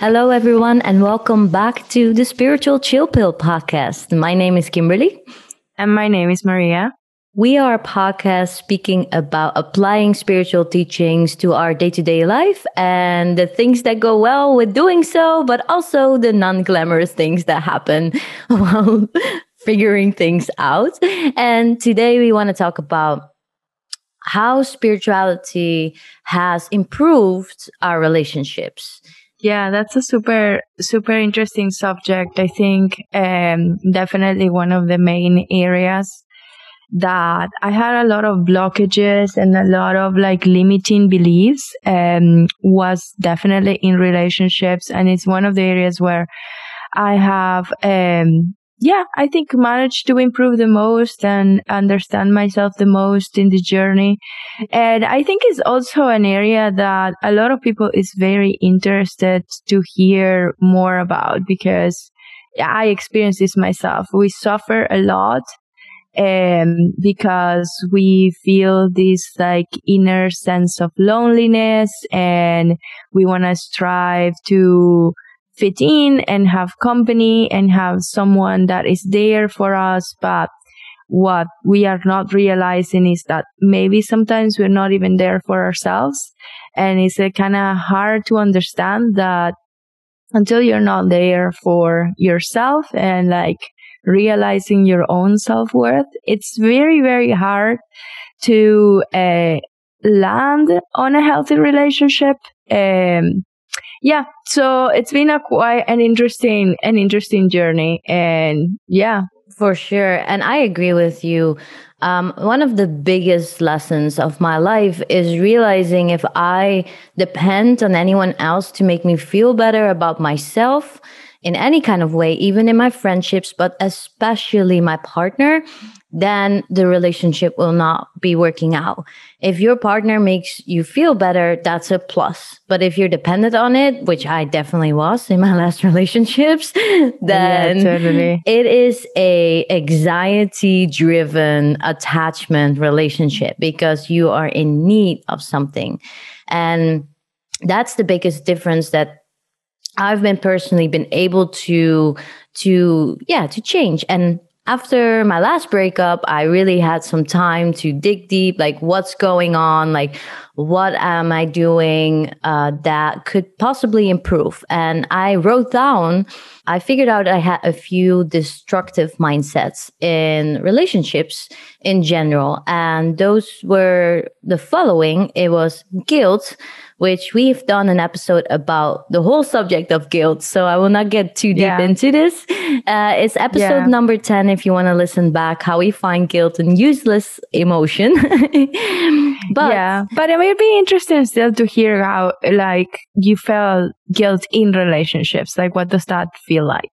Hello, everyone, and welcome back to the Spiritual Chill Pill podcast. My name is Kimberly. And my name is Maria. We are a podcast speaking about applying spiritual teachings to our day to day life and the things that go well with doing so, but also the non glamorous things that happen while figuring things out. And today we want to talk about how spirituality has improved our relationships. Yeah, that's a super, super interesting subject. I think um, definitely one of the main areas that I had a lot of blockages and a lot of like limiting beliefs um, was definitely in relationships. And it's one of the areas where I have, um, yeah, I think managed to improve the most and understand myself the most in the journey. And I think it's also an area that a lot of people is very interested to hear more about because I experienced this myself. We suffer a lot um, because we feel this like inner sense of loneliness and we want to strive to fit in and have company and have someone that is there for us. But what we are not realizing is that maybe sometimes we're not even there for ourselves. And it's uh, kind of hard to understand that until you're not there for yourself and like realizing your own self worth, it's very, very hard to uh, land on a healthy relationship. Um, yeah, so it's been a quite an interesting, an interesting journey, and yeah, for sure. And I agree with you. Um, one of the biggest lessons of my life is realizing if I depend on anyone else to make me feel better about myself, in any kind of way, even in my friendships, but especially my partner, then the relationship will not be working out. If your partner makes you feel better, that's a plus. But if you're dependent on it, which I definitely was in my last relationships, then yeah, totally. it is a anxiety driven attachment relationship because you are in need of something. And that's the biggest difference that I've been personally been able to to yeah to change and after my last breakup, I really had some time to dig deep, like what's going on, like what am I doing uh, that could possibly improve. And I wrote down, I figured out I had a few destructive mindsets in relationships in general. And those were the following it was guilt, which we've done an episode about the whole subject of guilt. So I will not get too deep yeah. into this. Uh, it's episode yeah. number 10 if you want to listen back how we find guilt and useless emotion. but yeah, but it would be interesting still to hear how like you felt guilt in relationships. Like, what does that feel like?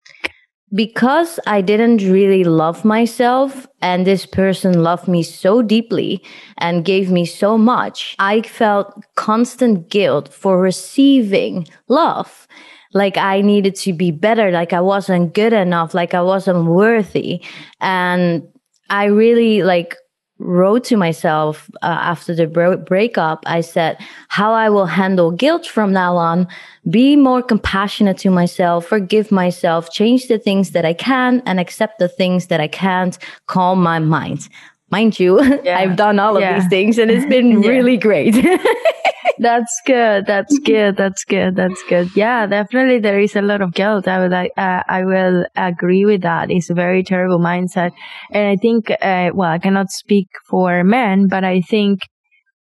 Because I didn't really love myself and this person loved me so deeply and gave me so much, I felt constant guilt for receiving love. Like I needed to be better, like I wasn't good enough, like I wasn't worthy. And I really like wrote to myself uh, after the bro- breakup i said how i will handle guilt from now on be more compassionate to myself forgive myself change the things that i can and accept the things that i can't calm my mind mind you yeah. i've done all yeah. of these things and it's been yeah. really great that's good. That's good. That's good. That's good. Yeah, definitely there is a lot of guilt. I would like, uh, I will agree with that. It's a very terrible mindset. And I think, uh, well, I cannot speak for men, but I think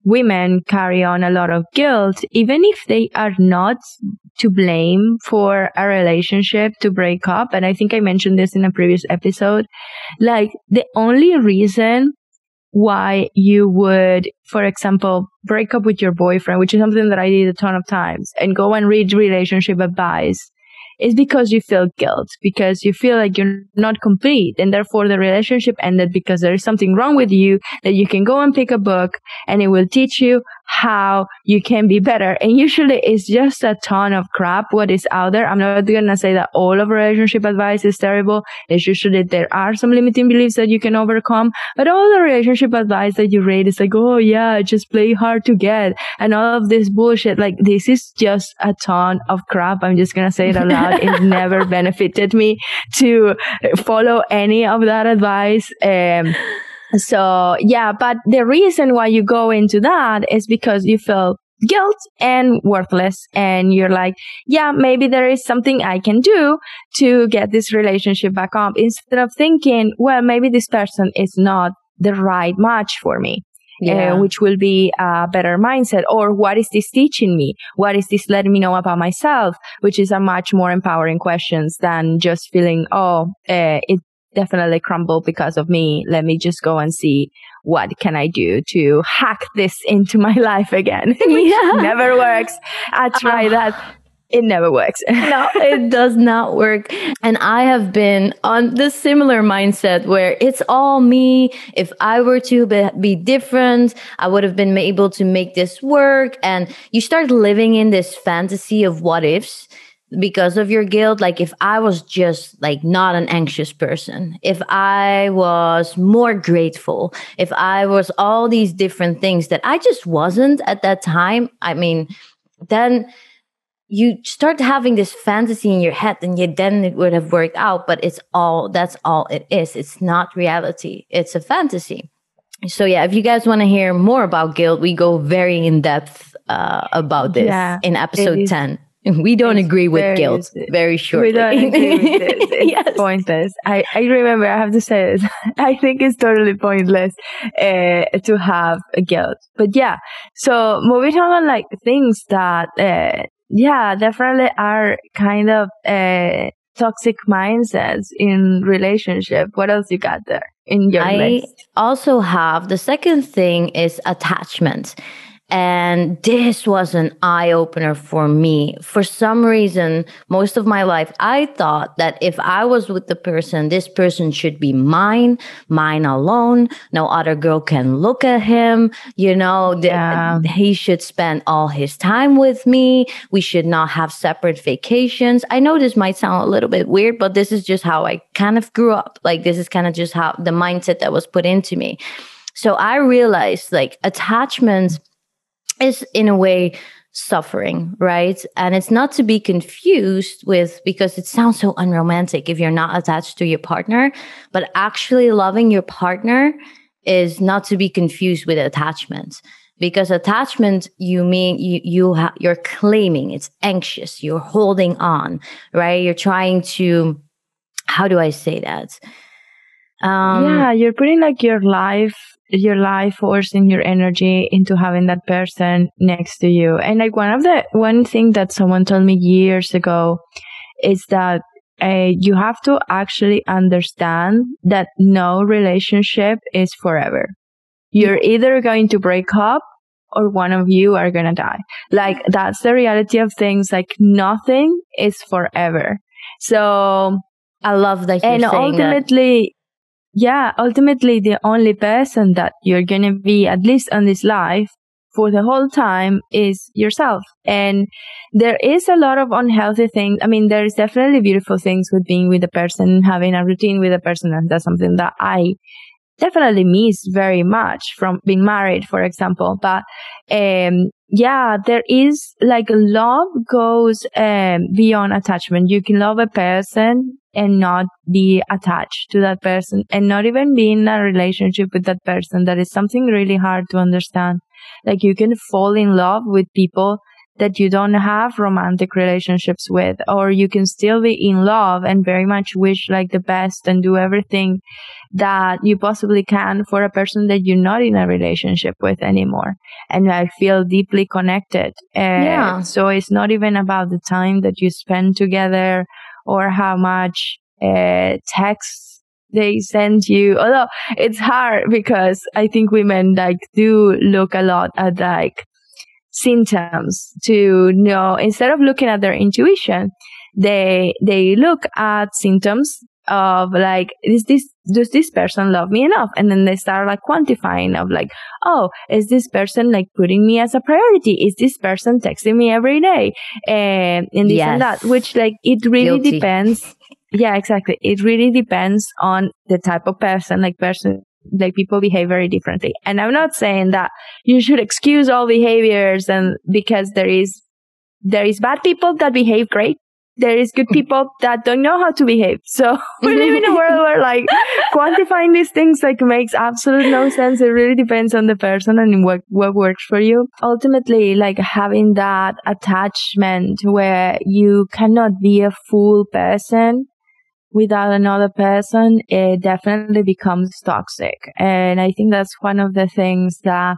women carry on a lot of guilt, even if they are not to blame for a relationship to break up. And I think I mentioned this in a previous episode. Like the only reason why you would, for example, break up with your boyfriend, which is something that I did a ton of times, and go and read relationship advice, is because you feel guilt, because you feel like you're not complete and therefore the relationship ended because there is something wrong with you that you can go and pick a book and it will teach you how you can be better. And usually it's just a ton of crap what is out there. I'm not to say that all of relationship advice is terrible. It's usually there are some limiting beliefs that you can overcome, but all the relationship advice that you read is like, oh yeah, just play hard to get and all of this bullshit. Like this is just a ton of crap. I'm just to say it out. it never benefited me to follow any of that advice. Um, so yeah, but the reason why you go into that is because you feel guilt and worthless. And you're like, yeah, maybe there is something I can do to get this relationship back up instead of thinking, well, maybe this person is not the right match for me. Uh, yeah. Uh, which will be a better mindset or what is this teaching me what is this letting me know about myself which is a much more empowering questions than just feeling oh uh, it definitely crumbled because of me. Let me just go and see what can I do to hack this into my life again. yeah. never works. I try uh, that. It never works. no, it does not work. And I have been on this similar mindset where it's all me. If I were to be, be different, I would have been able to make this work. And you start living in this fantasy of what ifs because of your guilt like if i was just like not an anxious person if i was more grateful if i was all these different things that i just wasn't at that time i mean then you start having this fantasy in your head and you then it would have worked out but it's all that's all it is it's not reality it's a fantasy so yeah if you guys want to hear more about guilt we go very in depth uh, about this yeah, in episode 10 we don't agree with guilt. Very short. We don't agree with this. It's yes. pointless. I, I remember, I have to say this. I think it's totally pointless uh, to have guilt. But yeah, so moving on, like things that, uh, yeah, definitely are kind of uh, toxic mindsets in relationship. What else you got there in your I list? also have the second thing is attachment. And this was an eye opener for me. For some reason, most of my life, I thought that if I was with the person, this person should be mine, mine alone. No other girl can look at him. You know, yeah. he should spend all his time with me. We should not have separate vacations. I know this might sound a little bit weird, but this is just how I kind of grew up. Like, this is kind of just how the mindset that was put into me. So I realized like attachments is in a way suffering, right? And it's not to be confused with because it sounds so unromantic if you're not attached to your partner, but actually loving your partner is not to be confused with attachment. Because attachment you mean you you ha- you're claiming it's anxious you're holding on right? You're trying to how do i say that? Um, yeah you're putting like your life your life forcing your energy into having that person next to you. And like one of the, one thing that someone told me years ago is that uh, you have to actually understand that no relationship is forever. You're either going to break up or one of you are going to die. Like that's the reality of things. Like nothing is forever. So I love that. and ultimately, yeah, ultimately the only person that you're going to be, at least on this life, for the whole time is yourself. And there is a lot of unhealthy things. I mean, there's definitely beautiful things with being with a person, having a routine with a person. And that's something that I definitely miss very much from being married, for example. But, um, yeah, there is like love goes um, beyond attachment. You can love a person and not be attached to that person and not even be in a relationship with that person. That is something really hard to understand. Like you can fall in love with people that you don't have romantic relationships with, or you can still be in love and very much wish like the best and do everything that you possibly can for a person that you're not in a relationship with anymore. And I feel deeply connected. Uh, yeah. So it's not even about the time that you spend together or how much uh, text they send you. Although it's hard because I think women like do look a lot at like symptoms to know instead of looking at their intuition they they look at symptoms of like is this does this person love me enough? And then they start like quantifying of like oh is this person like putting me as a priority? Is this person texting me every day? And, and this yes. and that which like it really Guilty. depends. Yeah exactly. It really depends on the type of person like person like people behave very differently and i'm not saying that you should excuse all behaviors and because there is there is bad people that behave great there is good people that don't know how to behave. So we live in a world where like quantifying these things like makes absolute no sense. It really depends on the person and what, what works for you. Ultimately, like having that attachment where you cannot be a full person without another person, it definitely becomes toxic. And I think that's one of the things that,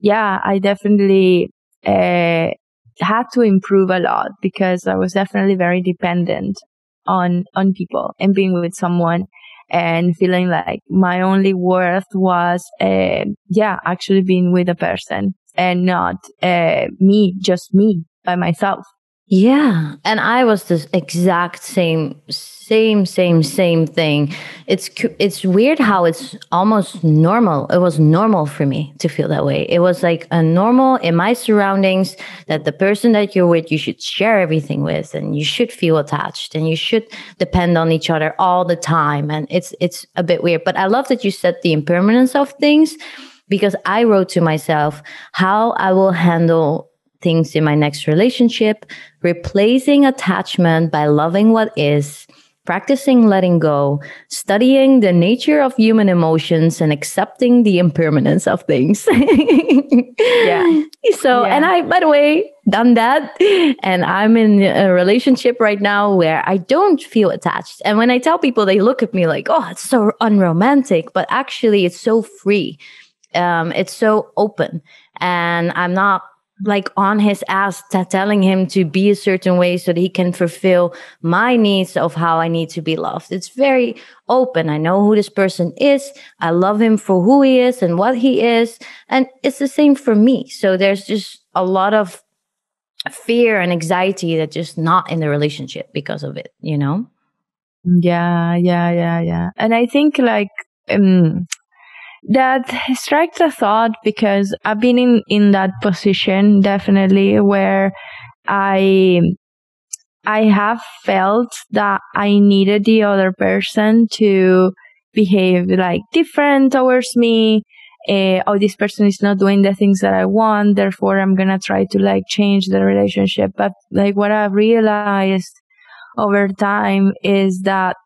yeah, I definitely, uh, had to improve a lot because I was definitely very dependent on, on people and being with someone and feeling like my only worth was, uh, yeah, actually being with a person and not, uh, me, just me by myself. Yeah. And I was the exact same, same, same, same thing. It's, it's weird how it's almost normal. It was normal for me to feel that way. It was like a normal in my surroundings that the person that you're with, you should share everything with and you should feel attached and you should depend on each other all the time. And it's, it's a bit weird, but I love that you said the impermanence of things because I wrote to myself how I will handle things in my next relationship, replacing attachment by loving what is, practicing letting go, studying the nature of human emotions, and accepting the impermanence of things. yeah. So, yeah. and I, by the way, done that. And I'm in a relationship right now where I don't feel attached. And when I tell people, they look at me like, oh, it's so unromantic. But actually, it's so free. Um, it's so open. And I'm not like on his ass t- telling him to be a certain way so that he can fulfill my needs of how I need to be loved. It's very open. I know who this person is. I love him for who he is and what he is. And it's the same for me. So there's just a lot of fear and anxiety that just not in the relationship because of it, you know? Yeah, yeah, yeah, yeah. And I think like, um, that strikes a thought because I've been in, in that position definitely where I I have felt that I needed the other person to behave like different towards me. Uh, oh, this person is not doing the things that I want. Therefore, I'm going to try to like change the relationship. But like what I've realized over time is that,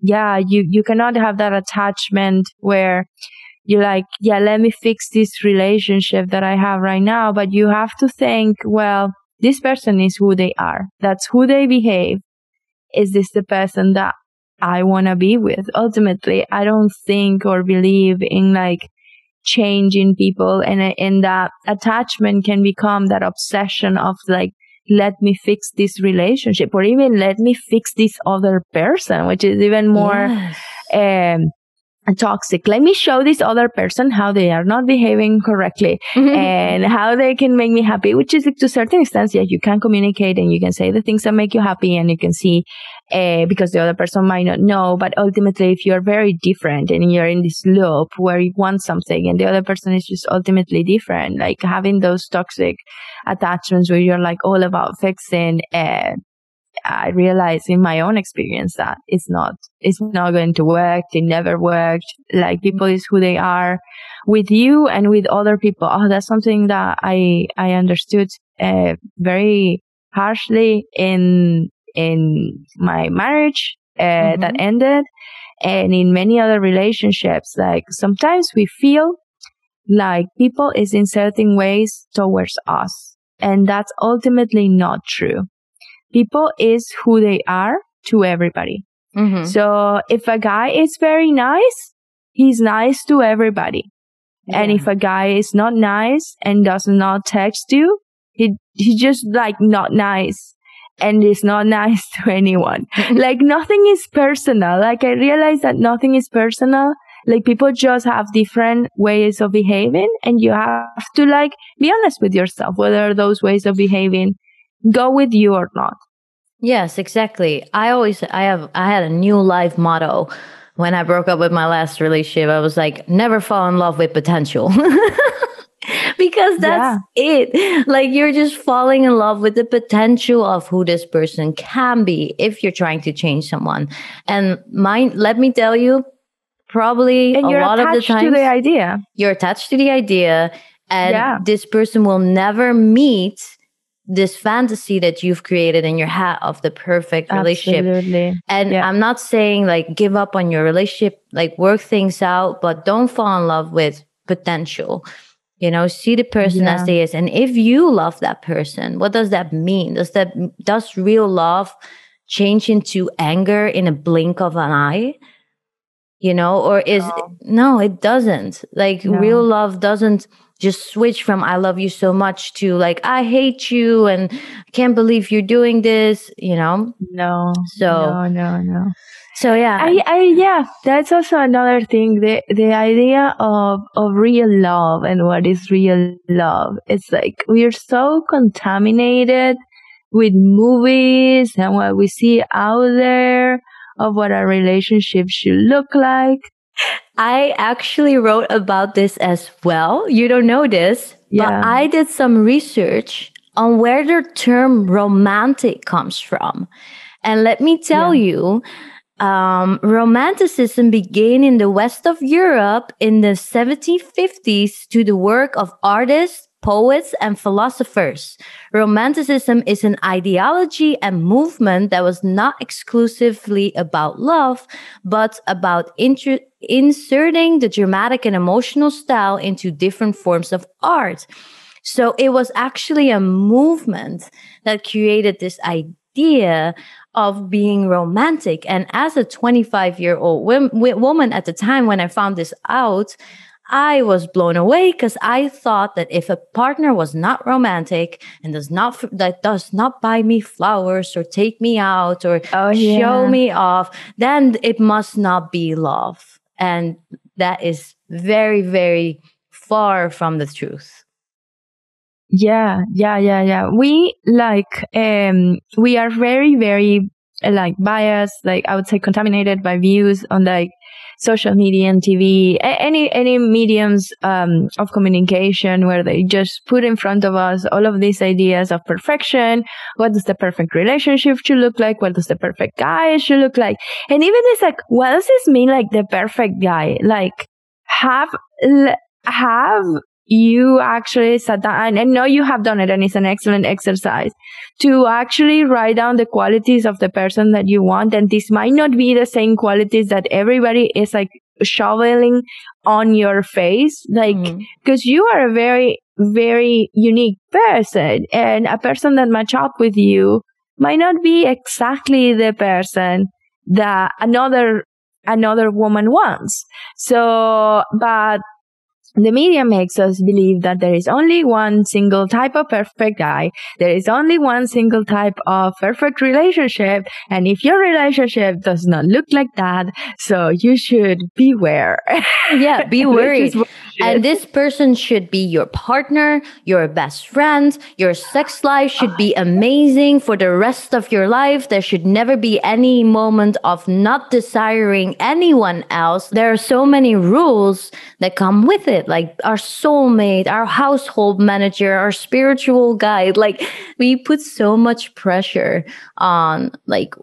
yeah, you, you cannot have that attachment where you're like, yeah, let me fix this relationship that I have right now. But you have to think, well, this person is who they are. That's who they behave. Is this the person that I want to be with? Ultimately, I don't think or believe in like changing people and, and that attachment can become that obsession of like, let me fix this relationship or even let me fix this other person, which is even more, yes. um, toxic. Let me show this other person how they are not behaving correctly mm-hmm. and how they can make me happy, which is to a certain extent, yeah, you can communicate and you can say the things that make you happy and you can see, uh, because the other person might not know. But ultimately, if you're very different and you're in this loop where you want something and the other person is just ultimately different, like having those toxic attachments where you're like all about fixing, uh, I realized in my own experience that it's not, it's not going to work. It never worked. Like people is who they are with you and with other people. Oh, that's something that I, I understood, uh, very harshly in, in my marriage, uh, mm-hmm. that ended and in many other relationships. Like sometimes we feel like people is inserting ways towards us. And that's ultimately not true people is who they are to everybody. Mm-hmm. So if a guy is very nice, he's nice to everybody. Yeah. And if a guy is not nice and does not text you, he he's just like not nice and is not nice to anyone. like nothing is personal. Like I realize that nothing is personal. Like people just have different ways of behaving and you have to like be honest with yourself whether those ways of behaving go with you or not. Yes, exactly. I always I have I had a new life motto when I broke up with my last relationship. I was like, never fall in love with potential. because that's yeah. it. Like you're just falling in love with the potential of who this person can be if you're trying to change someone. And mine, let me tell you, probably and a lot of the time, to the idea. You're attached to the idea, and yeah. this person will never meet this fantasy that you've created in your head of the perfect relationship. Absolutely. And yeah. I'm not saying like give up on your relationship, like work things out, but don't fall in love with potential. You know, see the person yeah. as they is. And if you love that person, what does that mean? Does that does real love change into anger in a blink of an eye? You know, or is no, no it doesn't. Like no. real love doesn't just switch from I love you so much to like I hate you and I can't believe you're doing this, you know? No. So no, no, no. So yeah. I, I yeah, that's also another thing. The the idea of of real love and what is real love. It's like we're so contaminated with movies and what we see out there of what a relationship should look like I actually wrote about this as well. You don't know this, yeah. but I did some research on where the term romantic comes from. And let me tell yeah. you, um, romanticism began in the west of Europe in the 1750s to the work of artists poets and philosophers. Romanticism is an ideology and movement that was not exclusively about love, but about inter- inserting the dramatic and emotional style into different forms of art. So it was actually a movement that created this idea of being romantic. And as a 25 year old woman at the time when I found this out, I was blown away because I thought that if a partner was not romantic and does not that does not buy me flowers or take me out or oh, yeah. show me off, then it must not be love. And that is very, very far from the truth. Yeah, yeah, yeah, yeah. We like um we are very, very like biased, like I would say contaminated by views on like social media and TV, any any mediums um, of communication where they just put in front of us all of these ideas of perfection. What does the perfect relationship should look like? What does the perfect guy should look like? And even it's like, what does this mean? Like the perfect guy, like have have you actually sat down and I know you have done it and it's an excellent exercise to actually write down the qualities of the person that you want. And this might not be the same qualities that everybody is like shoveling on your face. Like, mm-hmm. cause you are a very, very unique person and a person that match up with you might not be exactly the person that another another woman wants. So, but the media makes us believe that there is only one single type of perfect guy. There is only one single type of perfect relationship. And if your relationship does not look like that, so you should beware. Yeah, be worried. And this person should be your partner, your best friend. Your sex life should be amazing for the rest of your life. There should never be any moment of not desiring anyone else. There are so many rules that come with it like our soulmate, our household manager, our spiritual guide. Like we put so much pressure on like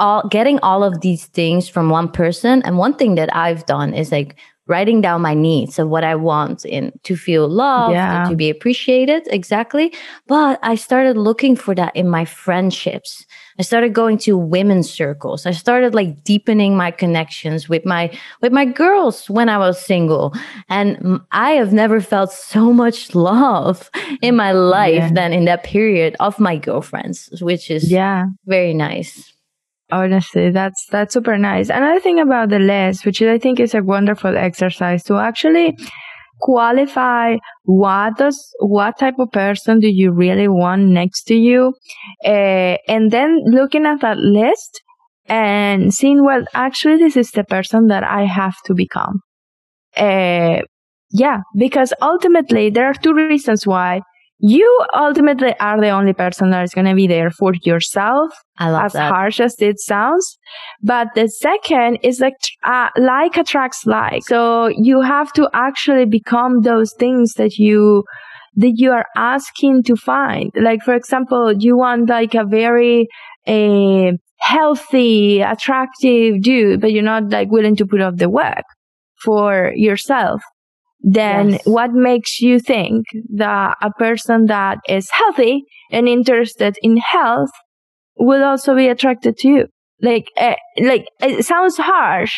all getting all of these things from one person. And one thing that I've done is like writing down my needs of what I want in to feel loved, yeah. to be appreciated, exactly. But I started looking for that in my friendships. I started going to women's circles. I started like deepening my connections with my with my girls when I was single. And I have never felt so much love in my life yeah. than in that period of my girlfriends, which is yeah, very nice honestly that's that's super nice. Another thing about the list which i think is a wonderful exercise to actually qualify what does what type of person do you really want next to you uh, and then looking at that list and seeing well actually this is the person that i have to become. Uh, yeah because ultimately there are two reasons why you ultimately are the only person that is going to be there for yourself. I love as that. harsh as it sounds. But the second is like, uh, like attracts like. So you have to actually become those things that you, that you are asking to find. Like, for example, you want like a very, a healthy, attractive dude, but you're not like willing to put up the work for yourself then Yes. what makes you think that a person that is healthy and interested in health will also be attracted to you? Like, uh, like it sounds harsh,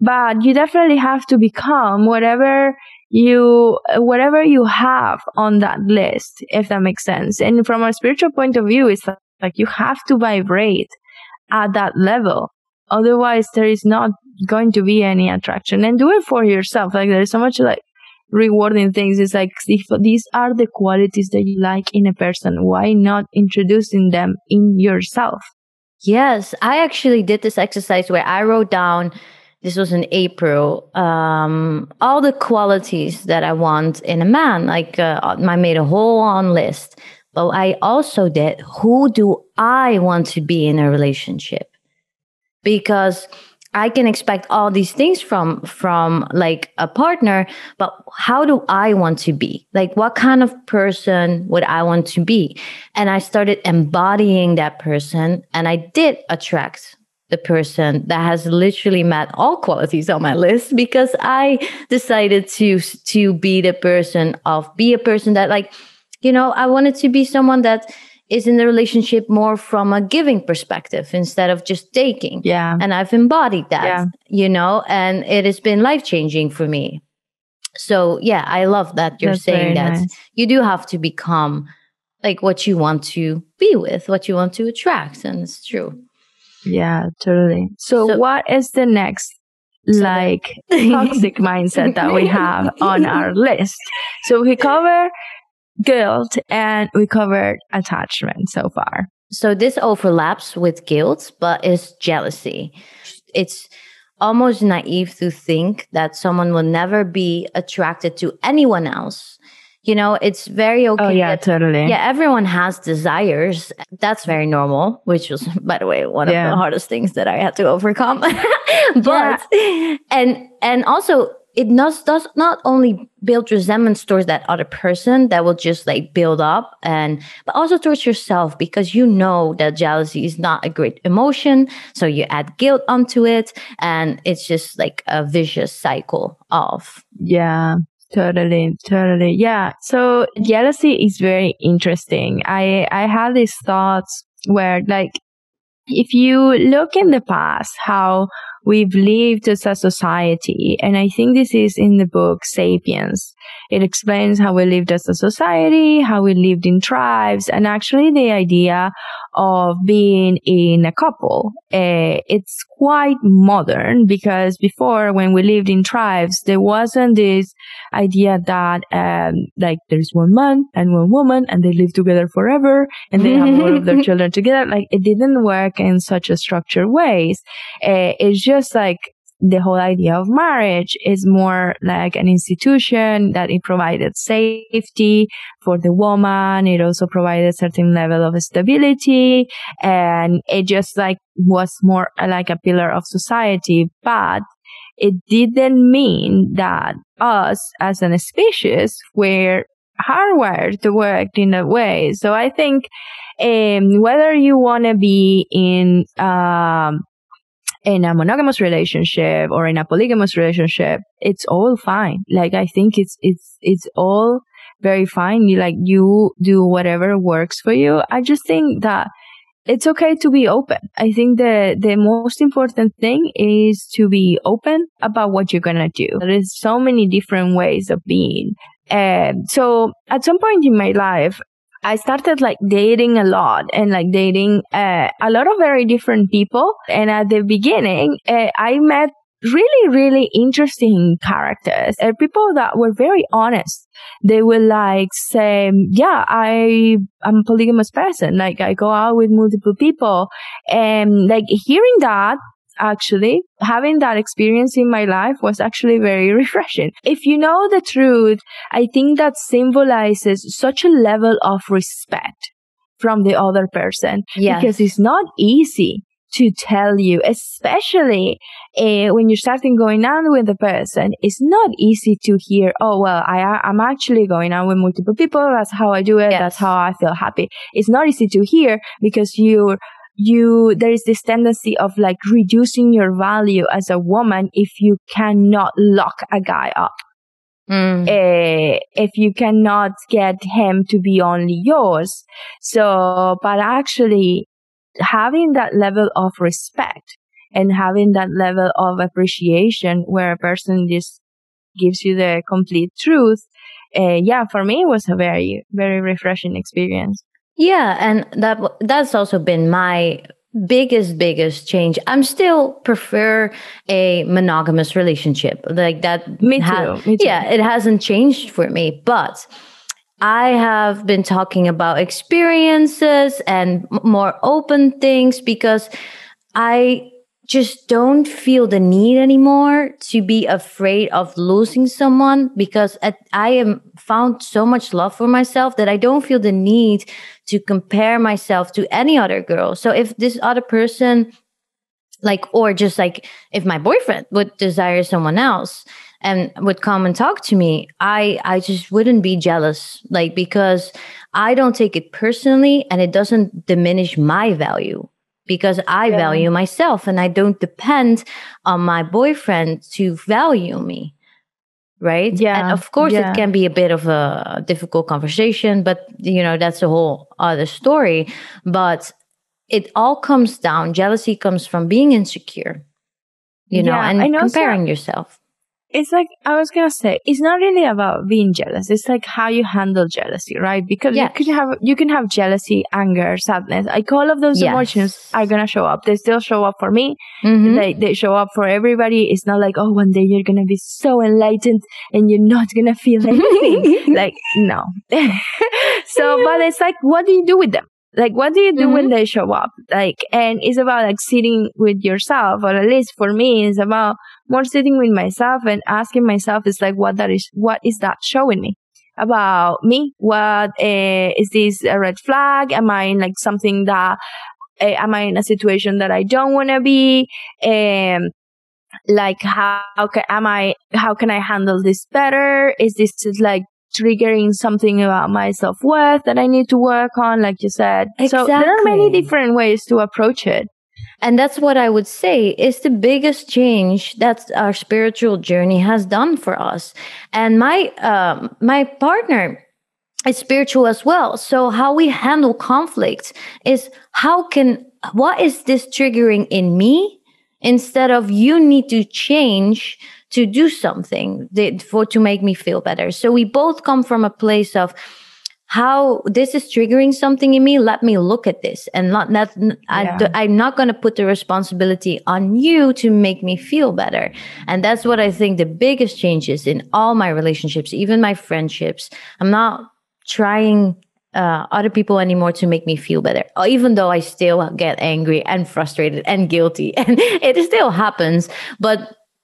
but you definitely have to become whatever you, whatever you have on that list, if that makes sense. And from a spiritual point of view, it's like, like you have to vibrate at that level. Otherwise, there is not going to be any attraction and do it for yourself. Like there's so much like rewarding things. It's like if these are the qualities that you like in a person, why not introducing them in yourself? Yes, I actually did this exercise where I wrote down this was in April um, all the qualities that I want in a man. Like uh, I made a whole on list, but I also did who do I want to be in a relationship? Because I can expect all these things from from like a partner, but how do I want to be? Like what kind of person would I want to be? And I started embodying that person and I did attract the person that has literally met all qualities on my list because I decided to to be the person of be a person that like you know I wanted to be someone that is in the relationship more from a giving perspective instead of just taking Yeah. and I've embodied that, Yeah. you know, and it has been life changing for me. So yeah, I love that you're That's saying that nice. you do have to become like what you want to be with, what you want to attract, and it's true. Yeah, totally. So, So- what is the next like toxic mindset that we have on our list? So we cover guilt and we covered attachment so far. So this overlaps with guilt, but it's jealousy. It's almost naive to think that someone will never be attracted to anyone else. You know, it's very oh, okay. Oh yeah, that- totally. yeah, everyone has desires. That's very normal, which was, by the way, one Yeah. of the hardest things that I had to overcome. but and and also it does does not only build resentment towards that other person that will just like build up and but also towards yourself because you know that jealousy is not a great emotion so you add guilt onto it and it's just like a vicious cycle of Yeah, totally, totally. Yeah. So jealousy is very interesting. I, I had these thoughts where like, if you look in the past, how we've lived as a society, and I think this is in the book Sapiens. It explains how we lived as a society, how we lived in tribes, and actually the idea of being in a couple. Uh, it's quite modern because before, when we lived in tribes, there wasn't this idea that um, like there's one man and one woman and they live together forever and they have all of their children together. Like it didn't work in such a structured ways. Uh, it's just like the whole idea of marriage is more like an institution that it provided safety for the woman. It also provided a certain level of stability and it just like was more like a pillar of society. But it didn't mean that us as an species were hardwired to work in that way. So I think um, whether you want to be in um, in a monogamous relationship or in a polygamous relationship, it's all fine. Like I think it's it's it's all very fine. You like you do whatever works for you. I just think that it's okay to be open. I think the the most important thing is to be open about what you're gonna do. There is so many different ways of being. And so at some point in my life, I started like dating a lot and like dating uh, a lot of very different people. And at the beginning, uh, I met really, really interesting characters and people that were very honest. They will like say, yeah, I am a polygamous person. Like I go out with multiple people and like hearing that actually. Having that experience in my life was actually very refreshing. If you know the truth, I think that symbolizes such a level of respect from the other person. Yes. Because it's not easy to tell you, especially uh, when you're starting going on with the person. It's not easy to hear, oh, well, I, I'm actually going on with multiple people. That's how I do it. Yes. That's how I feel happy. It's not easy to hear because you you there is this tendency of like reducing your value as a woman if you cannot lock a guy up Mm. uh, if you cannot get him to be only yours. So, but actually having that level of respect and having that level of appreciation where a person just gives you the complete truth. Uh, yeah, for me, it was a very, very refreshing experience. Yeah, and that that's also been my biggest biggest change. I'm still prefer a monogamous relationship. Like that Me ha- too, me too. Yeah, it hasn't changed for me, but I have been talking about experiences and more open things because I just don't feel the need anymore to be afraid of losing someone because at, I am found so much love for myself that I don't feel the need to compare myself to any other girl. So if this other person like or just like if my boyfriend would desire someone else and would come and talk to me i i just wouldn't be jealous like because i don't take it personally and it doesn't diminish my value because i Yeah. value myself and i don't depend on my boyfriend to value me right Yeah, and of course yeah. it can be a bit of a difficult conversation but you know that's a whole other story but it all comes down jealousy comes from being insecure you know Yeah, and and comparing yourself It's like, I was gonna say, it's not really about being jealous. It's like how you handle jealousy, right? Because Yes. you can have, you can have jealousy, anger, sadness. Like all of those Yes. emotions are gonna show up. They still show up for me. Mhm. They, they show up for everybody. It's not like, oh, one day you're gonna be so enlightened and you're not gonna feel anything. like, no. so, but it's like, what do you do with them? Like, what do you do when they show up? Like, and it's about like sitting with yourself, or at least for me, it's about more sitting with myself and asking myself, it's like, what that is, what is that showing me? About me? What uh, is this a red flag? Am I in like something that, uh, am I in a situation that I don't want to be? Um, like how, how can, am I, how can I handle this better? Is this just like triggering something about my self worth that I need to work on? Like you said. So there are many different ways to approach it. And that's what I would say is the biggest change that our spiritual journey has done for us. And my um, my partner is spiritual as well. So how we handle conflict is how can what is this triggering in me instead of you need to change to do something that- for to make me feel better. So we both come from a place of how this is triggering something in me let me look at this and not not Yeah. I, i'm not going to put the responsibility on you to make me feel better and that's what i think the biggest changes in all my relationships even my friendships i'm not trying uh, other people anymore to make me feel better Uh, even though i still get angry and frustrated and guilty and it still happens but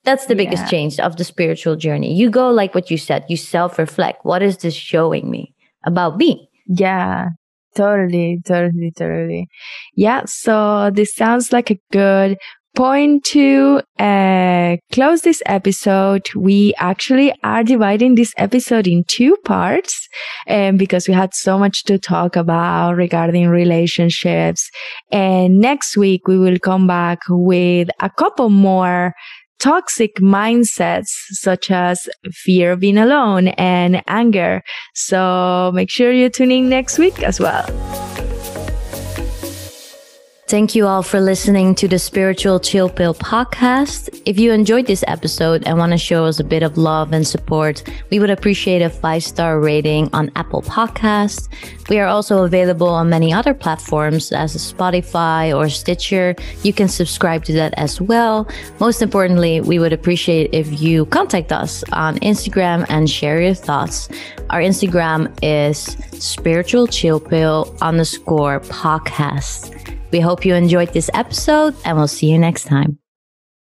that's the biggest Yeah. change of the spiritual journey you go like what you said you self-reflect what is this showing me about me Yeah, totally, totally, totally. Yeah, so this sounds like a good point to uh, close this episode. We actually are dividing this episode in two parts um, because we had so much to talk about regarding relationships. And next week we will come back with a couple more toxic mindsets such as fear of being alone and anger. So make sure you tune in next week as well. Thank you all for listening to the Spiritual Chill Pill podcast. If you enjoyed this episode and want to show us a bit of love and support, we would appreciate a five star rating on Apple Podcasts. We are also available on many other platforms as Spotify or Stitcher. You can subscribe to that as well. Most importantly, we would appreciate if you contact us on Instagram and share your thoughts. Our Instagram is spiritual chill pill underscore podcast. We hope you enjoyed this episode and we'll see you next time.